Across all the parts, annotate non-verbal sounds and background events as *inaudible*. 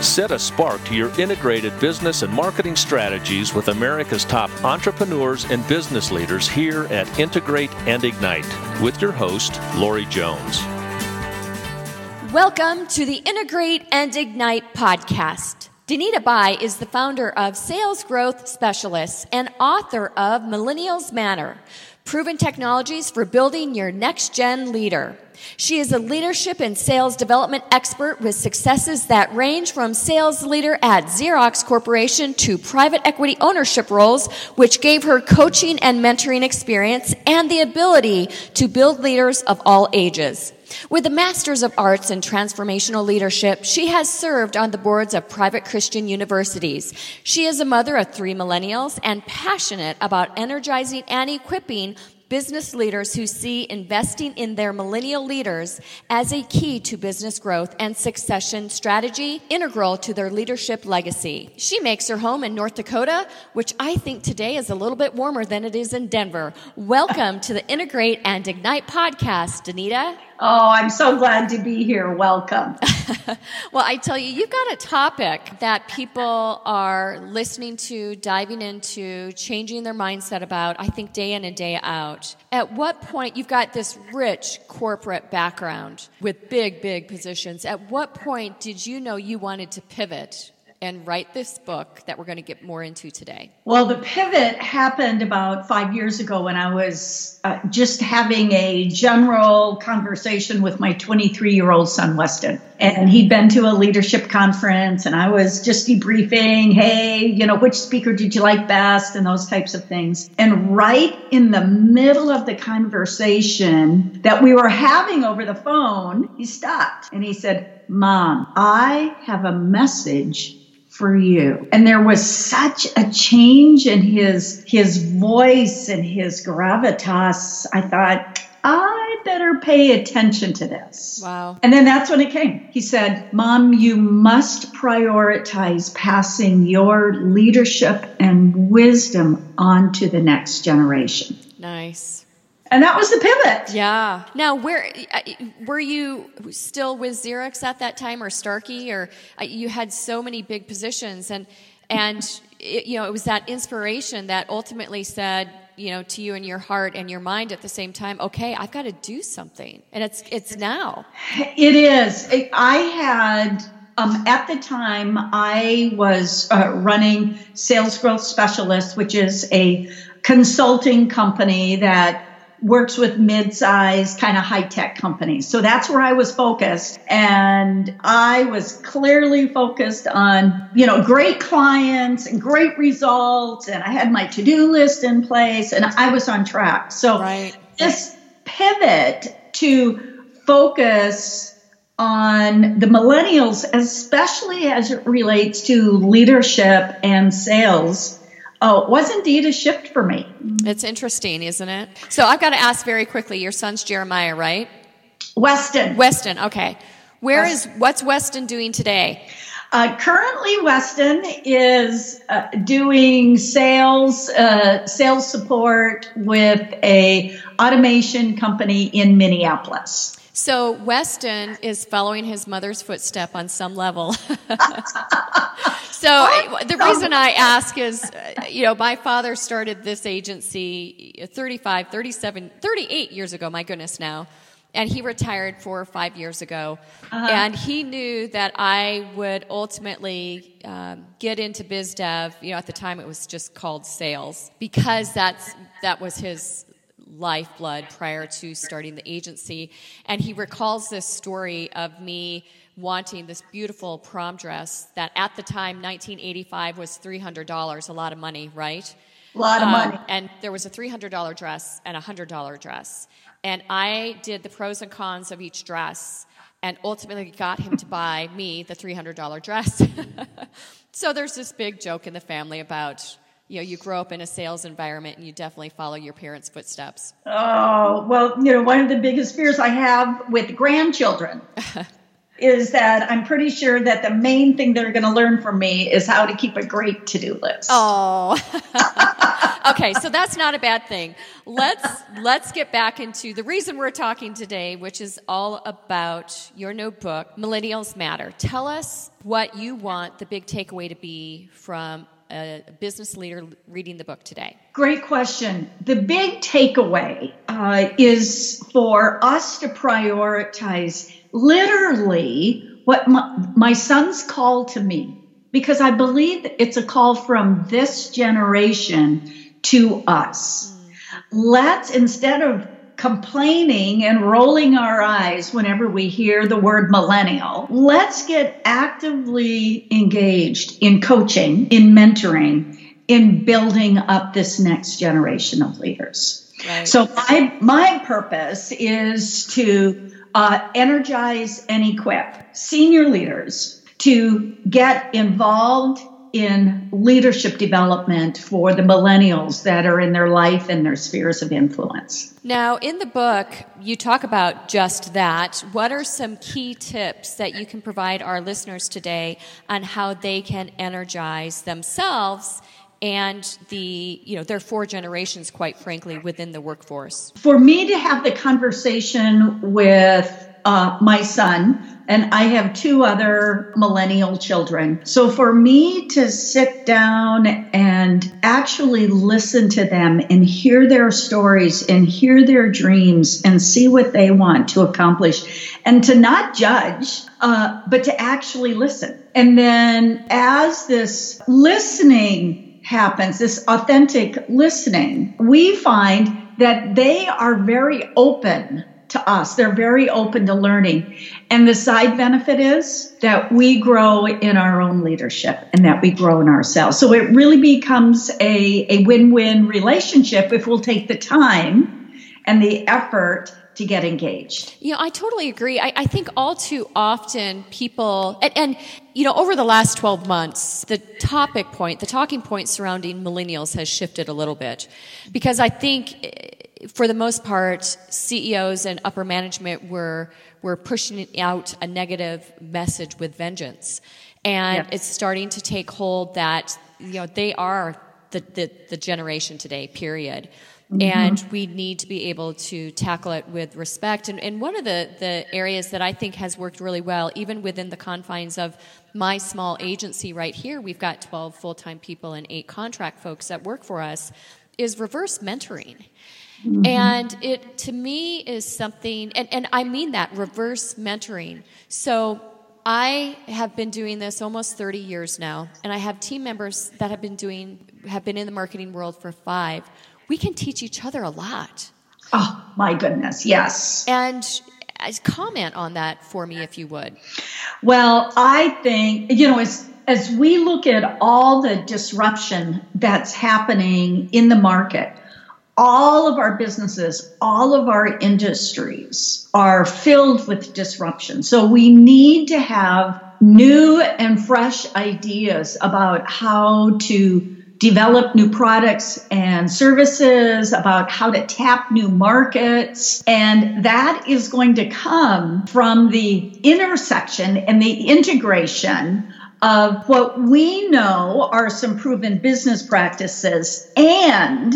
Set a spark to your integrated business and marketing strategies with America's top entrepreneurs and business leaders here at Integrate and Ignite with your host, Lori Jones. Welcome to the Integrate and Ignite podcast. Danita Bye is the founder of Sales Growth Specialists and author of Millennials Matter proven technologies for building your next gen leader. She is a leadership and sales development expert with successes that range from sales leader at Xerox Corporation to private equity ownership roles, which gave her coaching and mentoring experience and the ability to build leaders of all ages. With a Master's of Arts in Transformational Leadership, she has served on the boards of private Christian universities. She is a mother of three millennials and passionate about energizing and equipping business leaders who see investing in their millennial leaders as a key to business growth and succession strategy integral to their leadership legacy. She makes her home in North Dakota, which I think today is a little bit warmer than it is in Denver. Welcome to the Integrate and Ignite podcast, Danita. Oh, I'm so glad to be here. Welcome. *laughs* well, I tell you, you've got a topic that people are listening to, diving into, changing their mindset about, I think, day in and day out. At what point, you've got this rich corporate background with big, big positions. At what point did you know you wanted to pivot and write this book that we're going to get more into today? Well, the pivot happened about five years ago when I was uh, just having a general conversation with my 23 year old son, Weston. And he'd been to a leadership conference, and I was just debriefing, hey, you know, which speaker did you like best, and those types of things. And right in the middle of the conversation that we were having over the phone, he stopped and he said, Mom, I have a message for you. And there was such a change in his his voice and his gravitas. I thought, I better pay attention to this. Wow. And then that's when it came. He said, Mom, you must prioritize passing your leadership and wisdom on to the next generation. Nice and that was the pivot. Yeah. Now, where were you still with Xerox at that time, or Starkey, or uh, you had so many big positions, and and it, you know it was that inspiration that ultimately said, you know, to you in your heart and your mind at the same time, okay, I've got to do something, and it's it's now. It is. I had. Um, at the time, I was uh, running Sales Growth Specialist, which is a consulting company that works with mid-sized kind of high-tech companies. So that's where I was focused. And I was clearly focused on, you know, great clients and great results. And I had my to-do list in place and I was on track. So right. this pivot to focus on the millennials, especially as it relates to leadership and sales, Oh, it was indeed a shift for me. It's interesting, isn't it? So I've got to ask very quickly. Your son's Jeremiah, right? Weston. Weston. Okay. Where Weston. is what's Weston doing today? Uh, currently, Weston is uh, doing sales uh, sales support with a automation company in Minneapolis. So Weston is following his mother's footstep on some level. *laughs* so the reason I ask is, uh, you know, my father started this agency 35, 37, 38 years ago, my goodness now. And he retired four or five years ago. Uh-huh. And he knew that I would ultimately um, get into biz dev. You know, at the time it was just called sales because that's, that was his lifeblood prior to starting the agency. And he recalls this story of me wanting this beautiful prom dress that at the time, 1985, was $300, a lot of money, right? A lot of um, money. And there was a $300 dress and a $100 dress. And I did the pros and cons of each dress and ultimately got him to buy me the $300 dress. *laughs* so there's this big joke in the family about you know you grow up in a sales environment and you definitely follow your parents' footsteps. Oh well, you know one of the biggest fears I have with grandchildren *laughs* is that I'm pretty sure that the main thing they're going to learn from me is how to keep a great to-do list. Oh, *laughs* okay, so that's not a bad thing. Let's let's get back into the reason we're talking today, which is all about your new book, Millennials Matter. Tell us what you want the big takeaway to be from a business leader reading the book today? Great question. The big takeaway uh, is for us to prioritize literally what my, my son's call to me, because I believe it's a call from this generation to us. Mm. Let's, instead of complaining and rolling our eyes whenever we hear the word millennial. Let's get actively engaged in coaching, in mentoring, in building up this next generation of leaders. Right. So my my purpose is to uh, energize and equip senior leaders to get involved in leadership development for the millennials that are in their life and their spheres of influence. Now, in the book, you talk about just that. What are some key tips that you can provide our listeners today on how they can energize themselves? and the you know there are four generations quite frankly within the workforce for me to have the conversation with uh, my son and I have two other millennial children. So for me to sit down and actually listen to them and hear their stories and hear their dreams and see what they want to accomplish and to not judge, uh, but to actually listen. And then as this listening happens, this authentic listening, we find that they are very open to us. They're very open to learning. And the side benefit is that we grow in our own leadership and that we grow in ourselves. So it really becomes a, a win win relationship if we'll take the time and the effort to get engaged. Yeah, I totally agree. I, I think all too often people, and, and, you know, over the last 12 months, the topic point, the talking point surrounding millennials has shifted a little bit. Because I think for the most part, CEOs and upper management were were pushing out a negative message with vengeance, and yes. it's starting to take hold that you know they are the the, the generation today. Period. Mm-hmm. And we need to be able to tackle it with respect. And, and one of the, the areas that I think has worked really well, even within the confines of my small agency right here, we've got 12 full time people and eight contract folks that work for us, is reverse mentoring. Mm-hmm. And it, to me, is something, and, and I mean that reverse mentoring. So I have been doing this almost 30 years now, and I have team members that have been doing, have been in the marketing world for five. We can teach each other a lot. Oh, my goodness, yes. And comment on that for me, if you would. Well, I think, you know, as as we look at all the disruption that's happening in the market, all of our businesses, all of our industries are filled with disruption. So we need to have new and fresh ideas about how to develop new products and services, about how to tap new markets. And that is going to come from the intersection and the integration of what we know are some proven business practices and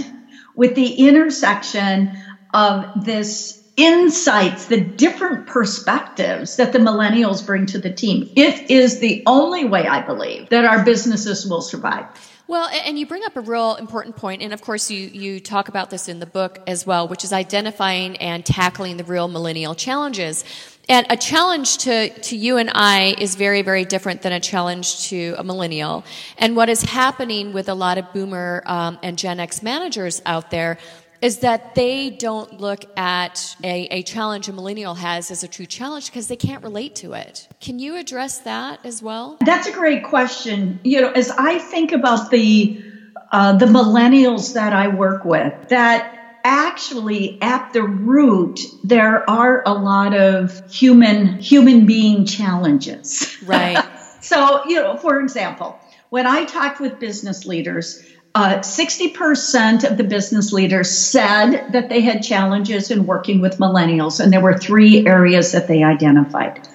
with the intersection of this insights, the different perspectives that the millennials bring to the team. It is the only way, I believe, that our businesses will survive. Well, and you bring up a real important point, and of course, you, you talk about this in the book as well, which is identifying and tackling the real millennial challenges. And a challenge to, to you and I is very, very different than a challenge to a millennial. And what is happening with a lot of boomer um, and Gen X managers out there is that they don't look at a, a challenge a millennial has as a true challenge because they can't relate to it. Can you address that as well? That's a great question. You know, as I think about the uh, the millennials that I work with, that actually at the root there are a lot of human human being challenges. Right. *laughs* So you know for example when i talked with business leaders uh, 60% of the business leaders said that they had challenges in working with millennials and there were three areas that they identified.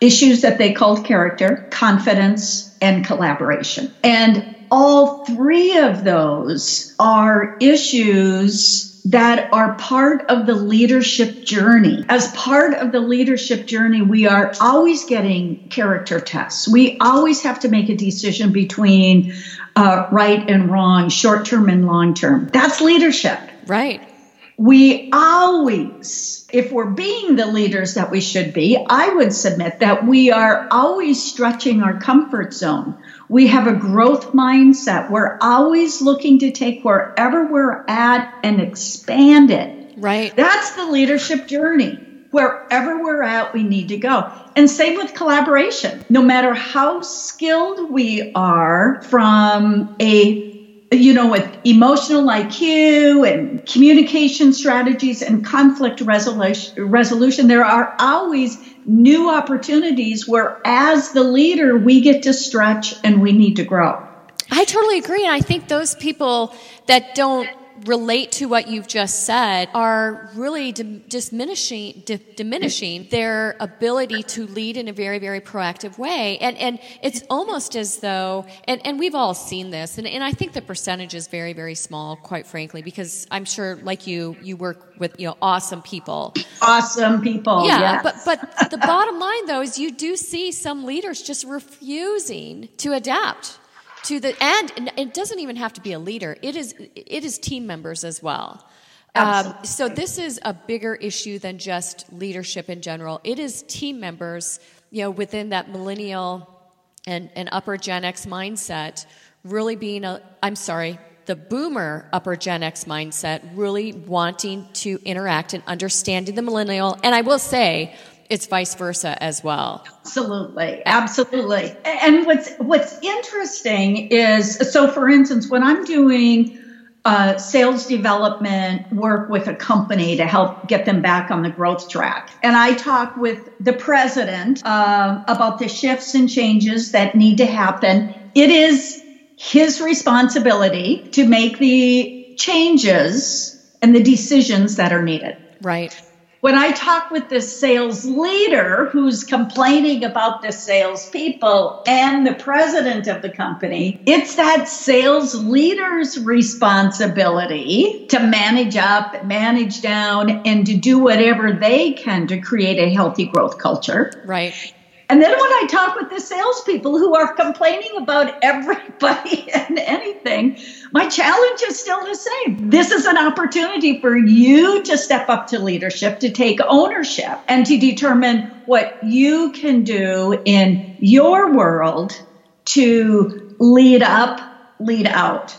Issues that they called character confidence and collaboration. And all three of those are issues that are part of the leadership journey. As part of the leadership journey, we are always getting character tests. We always have to make a decision between uh, right and wrong, short term and long term. That's leadership. Right. We always, if we're being the leaders that we should be, I would submit that we are always stretching our comfort zone. We have a growth mindset. We're always looking to take wherever we're at and expand it. Right. That's the leadership journey. Wherever we're at, we need to go. And same with collaboration. No matter how skilled we are from a you know, with emotional IQ and communication strategies and conflict resolution, resolution, there are always new opportunities where, as the leader, we get to stretch and we need to grow. I totally agree. And I think those people that don't relate to what you've just said are really diminishing diminishing their ability to lead in a very very proactive way. And and it's almost as though and, and we've all seen this and, and I think the percentage is very very small quite frankly because I'm sure like you you work with you know awesome people. Awesome people yeah yes. but but the bottom line though is you do see some leaders just refusing to adapt to the and it doesn't even have to be a leader. It is it is team members as well. Um, so this is a bigger issue than just leadership in general. It is team members, you know, within that millennial and, and upper Gen X mindset, really being a I'm sorry, the boomer upper Gen X mindset, really wanting to interact and understanding the millennial. And I will say, it's vice versa as well. Absolutely, absolutely. And what's what's interesting is so, for instance, when I'm doing uh, sales development work with a company to help get them back on the growth track, and I talk with the president uh, about the shifts and changes that need to happen. It is his responsibility to make the changes and the decisions that are needed. Right when I talk with the sales leader who's complaining about the salespeople and the president of the company, it's that sales leader's responsibility to manage up, manage down, and to do whatever they can to create a healthy growth culture. Right. And then when I talk with the salespeople who are complaining about everybody *laughs* and anything, my challenge is still the same. This is an opportunity for you to step up to leadership, to take ownership, and to determine what you can do in your world to lead up, lead out.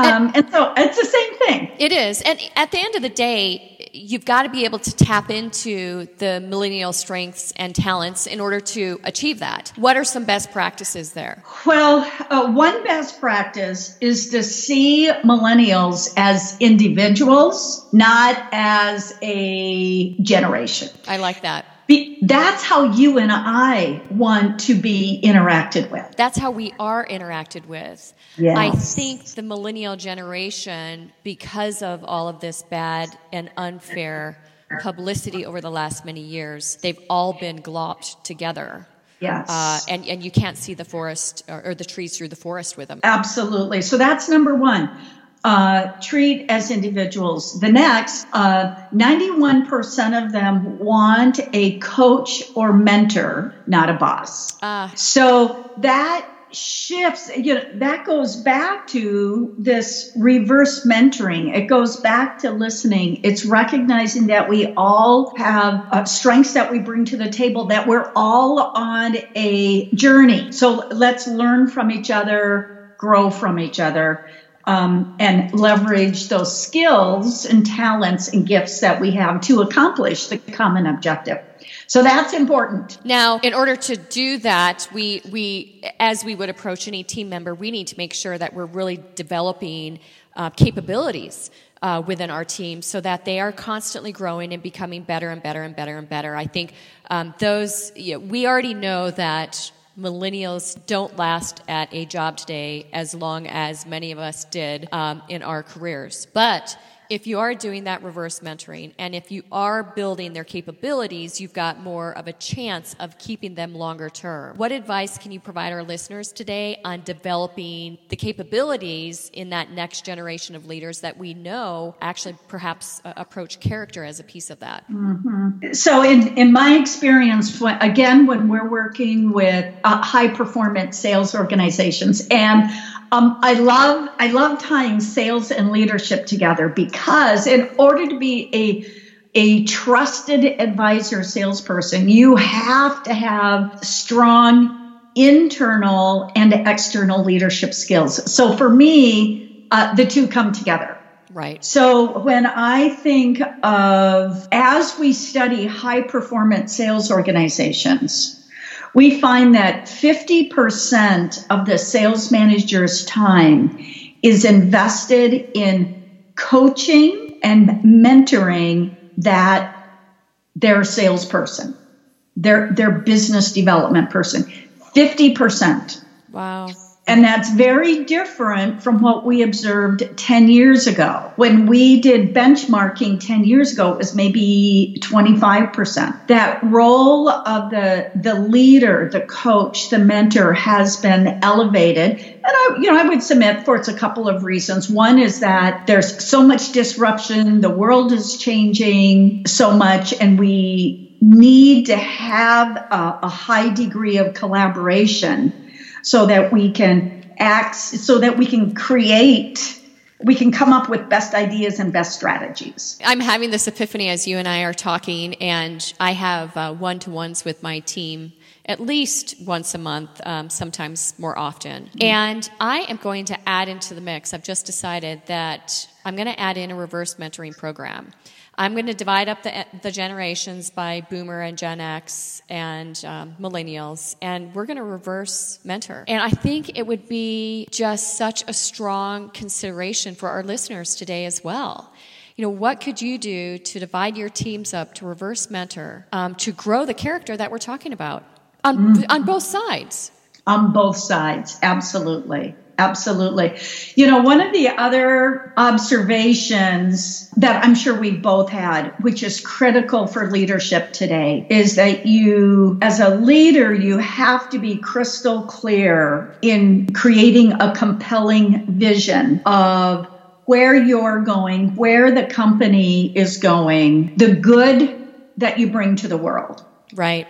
Um, and, and so it's the same thing. It is. And at the end of the day, you've got to be able to tap into the millennial strengths and talents in order to achieve that. What are some best practices there? Well, uh, one best practice is to see millennials as individuals, not as a generation. I like that. Be, that's how you and I want to be interacted with. That's how we are interacted with. Yes. I think the millennial generation, because of all of this bad and unfair publicity over the last many years, they've all been glopped together. Yes. Uh, and, and you can't see the forest or, or the trees through the forest with them. Absolutely. So that's number one uh, treat as individuals. The next, uh, 91% of them want a coach or mentor, not a boss. Uh. So that shifts, you know, that goes back to this reverse mentoring. It goes back to listening. It's recognizing that we all have uh, strengths that we bring to the table, that we're all on a journey. So let's learn from each other, grow from each other um, and leverage those skills and talents and gifts that we have to accomplish the common objective. So that's important. Now, in order to do that, we, we, as we would approach any team member, we need to make sure that we're really developing uh, capabilities uh, within our team so that they are constantly growing and becoming better and better and better and better. I think um, those, you know, we already know that millennials don't last at a job today as long as many of us did um, in our careers. But if you are doing that reverse mentoring and if you are building their capabilities, you've got more of a chance of keeping them longer term. What advice can you provide our listeners today on developing the capabilities in that next generation of leaders that we know actually perhaps uh, approach character as a piece of that? Mm-hmm. So, in, in my experience, when, again, when we're working with uh, high performance sales organizations, and um, I love I love tying sales and leadership together because in order to be a a trusted advisor salesperson, you have to have strong internal and external leadership skills. So for me, uh, the two come together. Right. So when I think of as we study high performance sales organizations, we find that 50% of the sales manager's time is invested in coaching and mentoring that their salesperson, their their business development person. 50%. Wow. And that's very different from what we observed 10 years ago. When we did benchmarking 10 years ago, it was maybe 25%. That role of the, the leader, the coach, the mentor has been elevated. And I, you know, I would submit for it's a couple of reasons. One is that there's so much disruption. The world is changing so much and we need to have a, a high degree of collaboration so that we can act, so that we can create we can come up with best ideas and best strategies. I'm having this epiphany as you and I are talking, and I have one to ones with my team at least once a month, um, sometimes more often. Mm-hmm. And I am going to add into the mix, I've just decided that I'm going to add in a reverse mentoring program. I'm going to divide up the, the generations by Boomer and Gen X and um, Millennials, and we're going to reverse mentor. And I think it would be just such a strong consideration for our listeners today as well. You know, what could you do to divide your teams up to reverse mentor um, to grow the character that we're talking about on, mm-hmm. on both sides? On both sides, absolutely. Absolutely. You know, one of the other observations that I'm sure we both had, which is critical for leadership today, is that you, as a leader, you have to be crystal clear in creating a compelling vision of where you're going, where the company is going, the good that you bring to the world. Right.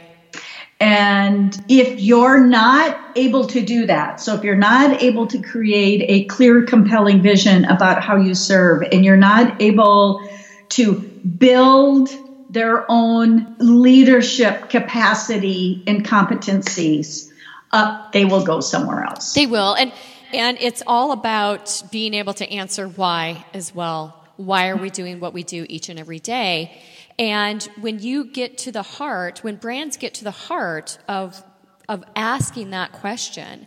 And if you're not able to do that, so if you're not able to create a clear, compelling vision about how you serve, and you're not able to build their own leadership capacity and competencies, uh, they will go somewhere else. They will. And, and it's all about being able to answer why as well. Why are we doing what we do each and every day? And when you get to the heart, when brands get to the heart of, of asking that question,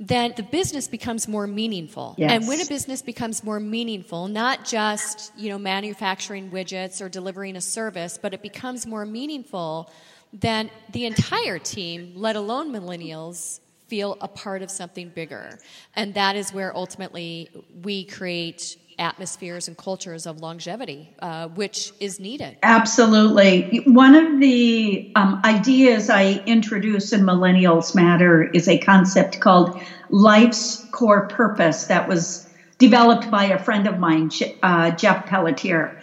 then the business becomes more meaningful. Yes. And when a business becomes more meaningful, not just, you know, manufacturing widgets or delivering a service, but it becomes more meaningful, then the entire team, let alone millennials, feel a part of something bigger. And that is where ultimately we create atmospheres and cultures of longevity, uh, which is needed. Absolutely. One of the um, ideas I introduce in Millennials Matter is a concept called life's core purpose that was developed by a friend of mine, uh, Jeff Pelletier.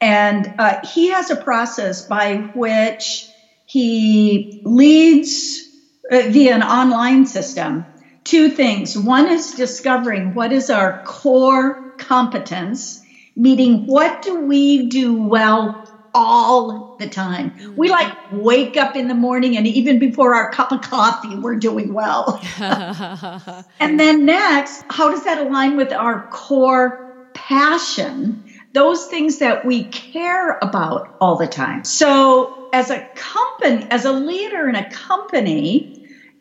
And uh, he has a process by which he leads Uh, via an online system two things. One is discovering what is our core competence, meaning what do we do well all the time. We like wake up in the morning and even before our cup of coffee, we're doing well. *laughs* and then next, how does that align with our core passion? Those things that we care about all the time. So as a company, as a leader in a company,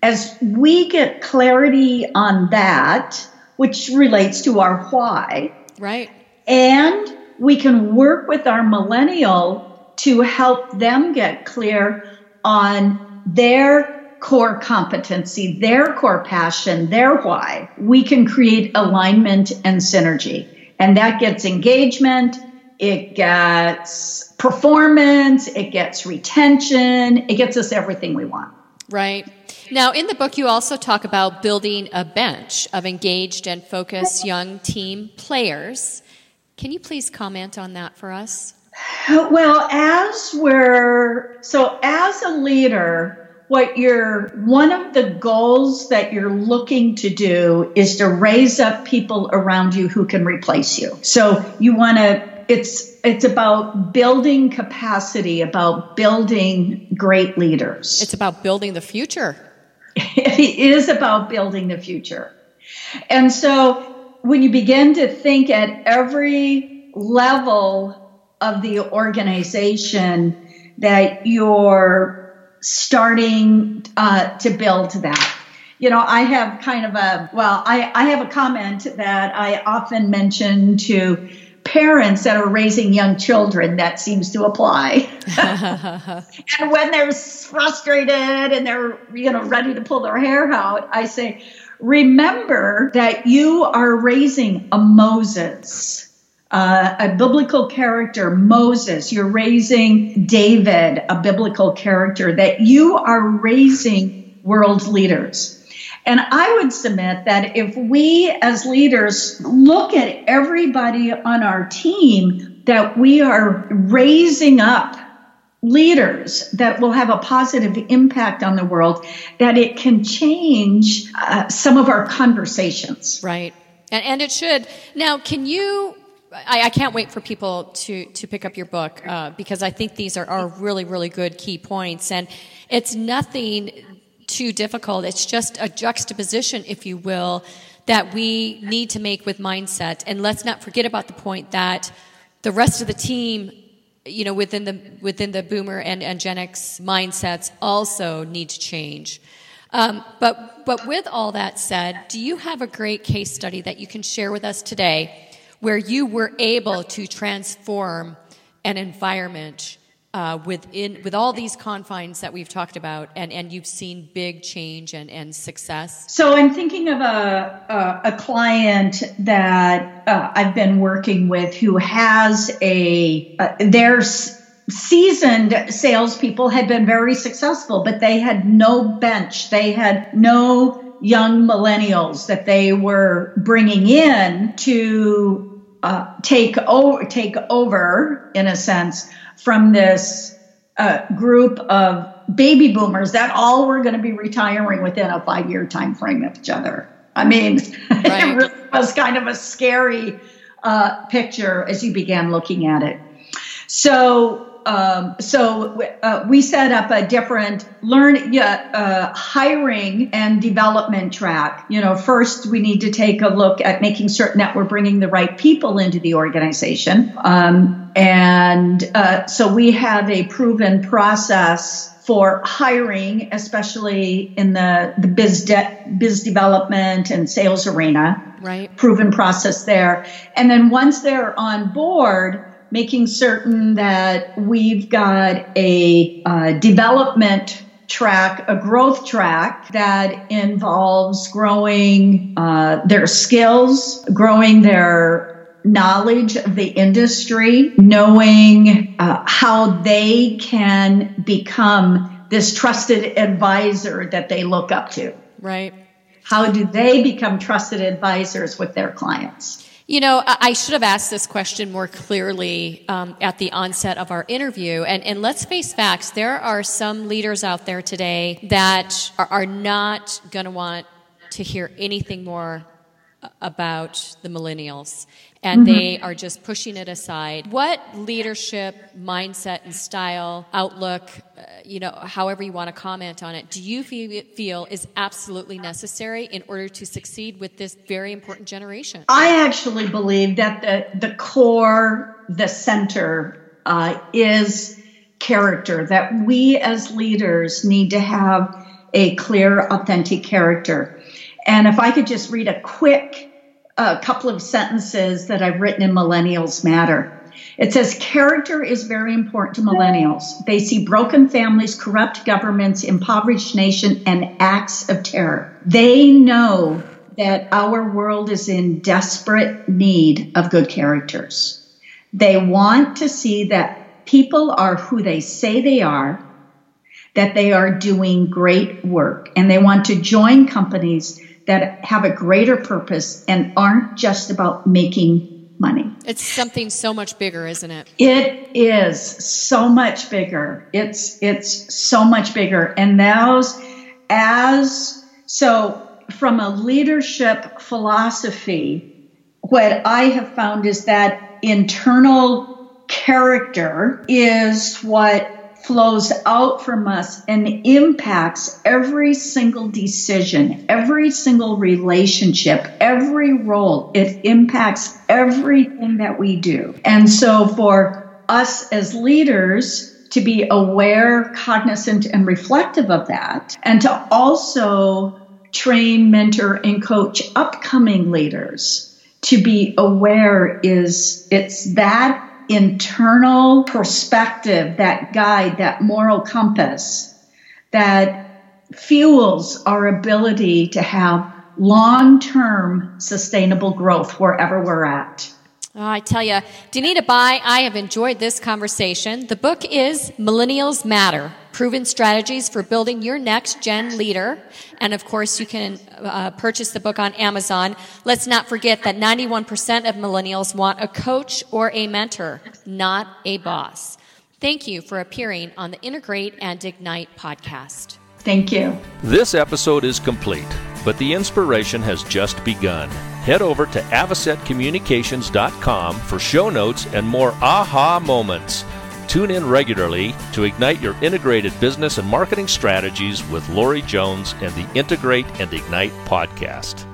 as we get clarity on that, which relates to our why. Right. And we can work with our millennial to help them get clear on their core competency, their core passion, their why. We can create alignment and synergy. And that gets engagement it gets performance, it gets retention, it gets us everything we want. Right. Now, in the book, you also talk about building a bench of engaged and focused young team players. Can you please comment on that for us? Well, as we're so as a leader, what you're one of the goals that you're looking to do is to raise up people around you who can replace you. So you want to it's it's about building capacity, about building great leaders. It's about building the future. It is about building the future. And so when you begin to think at every level of the organization that you're starting uh, to build that. You know, I have kind of a, well, I, I have a comment that I often mention to parents that are raising young children that seems to apply. *laughs* and when they're frustrated and they're, you know, ready to pull their hair out, I say, remember that you are raising a Moses. Uh, a biblical character, Moses, you're raising David, a biblical character, that you are raising world leaders. And I would submit that if we as leaders look at everybody on our team, that we are raising up leaders that will have a positive impact on the world, that it can change uh, some of our conversations. Right. And, and it should. Now, can you I, I, can't wait for people to to pick up your book uh, because I think these are, are really really good key points, and it's nothing too difficult. It's just a juxtaposition, if you will, that we need to make with mindset. And let's not forget about the point that the rest of the team, you know, within the within the boomer and, and Gen X mindsets also need to change. Um, but but with all that said, do you have a great case study that you can share with us today where you were able to transform an environment uh, within with all these confines that we've talked about, and, and you've seen big change and, and success? So I'm thinking of a a, a client that uh, I've been working with who has a uh, their seasoned salespeople had been very successful, but they had no bench. They had no young millennials that they were bringing in to uh, take over take over in a sense from this uh, group of baby boomers that all were going to be retiring within a five year time frame of each other. I mean, *laughs* right. it really was kind of a scary uh, picture as you began looking at it. So um, so uh, we set up a different learn uh, hiring and development track. You know, first we need to take a look at making certain that we're bringing the right people into the organization, um, and uh, so we have a proven process for hiring, especially in the the biz de- biz development and sales arena. Right. Proven process there, and then once they're on board making certain that we've got a uh, development track, a growth track that involves growing uh, their skills, growing their knowledge of the industry, knowing uh, how they can become this trusted advisor that they look up to. Right. How do they become trusted advisors with their clients? You know, I should have asked this question more clearly um, at the onset of our interview. And, and, let's face facts there are some leaders out there today that are, are not going to want to hear anything more about the millennials and mm-hmm. they are just pushing it aside. What leadership, mindset, and style, outlook, uh, you know, however you want to comment on it, do you feel feel is absolutely necessary in order to succeed with this very important generation? I actually believe that the, the core, the center uh, is character, that we as leaders need to have a clear, authentic character. And if I could just read a quick a couple of sentences that I've written in Millennials Matter. It says character is very important to millennials. They see broken families, corrupt governments, impoverished nation, and acts of terror. They know that our world is in desperate need of good characters. They want to see that people are who they say they are, that they are doing great work, and they want to join companies that have a greater purpose and aren't just about making money. It's something so much bigger, isn't it? It is so much bigger. It's it's so much bigger. And those as so from a leadership philosophy, what I have found is that internal character is what flows out from us and impacts every single decision, every single relationship, every role. It impacts everything that we do. And so for us as leaders, to be aware, cognizant, and reflective of that, and to also train, mentor, and coach upcoming leaders to be aware is it's that internal perspective, that guide, that moral compass that fuels our ability to have long term sustainable growth wherever we're at. Oh, I tell you, Danita Bye, I have enjoyed this conversation. The book is Millennials Matter Proven Strategies for Building Your Next Gen Leader. And of course, you can uh, purchase the book on Amazon. Let's not forget that 91% of millennials want a coach or a mentor, not a boss. Thank you for appearing on the Integrate and Ignite podcast. Thank you. This episode is complete, but the inspiration has just begun. Head over to avocetcommunications.com for show notes and more aha moments. Tune in regularly to ignite your integrated business and marketing strategies with Lori Jones and the Integrate and Ignite podcast.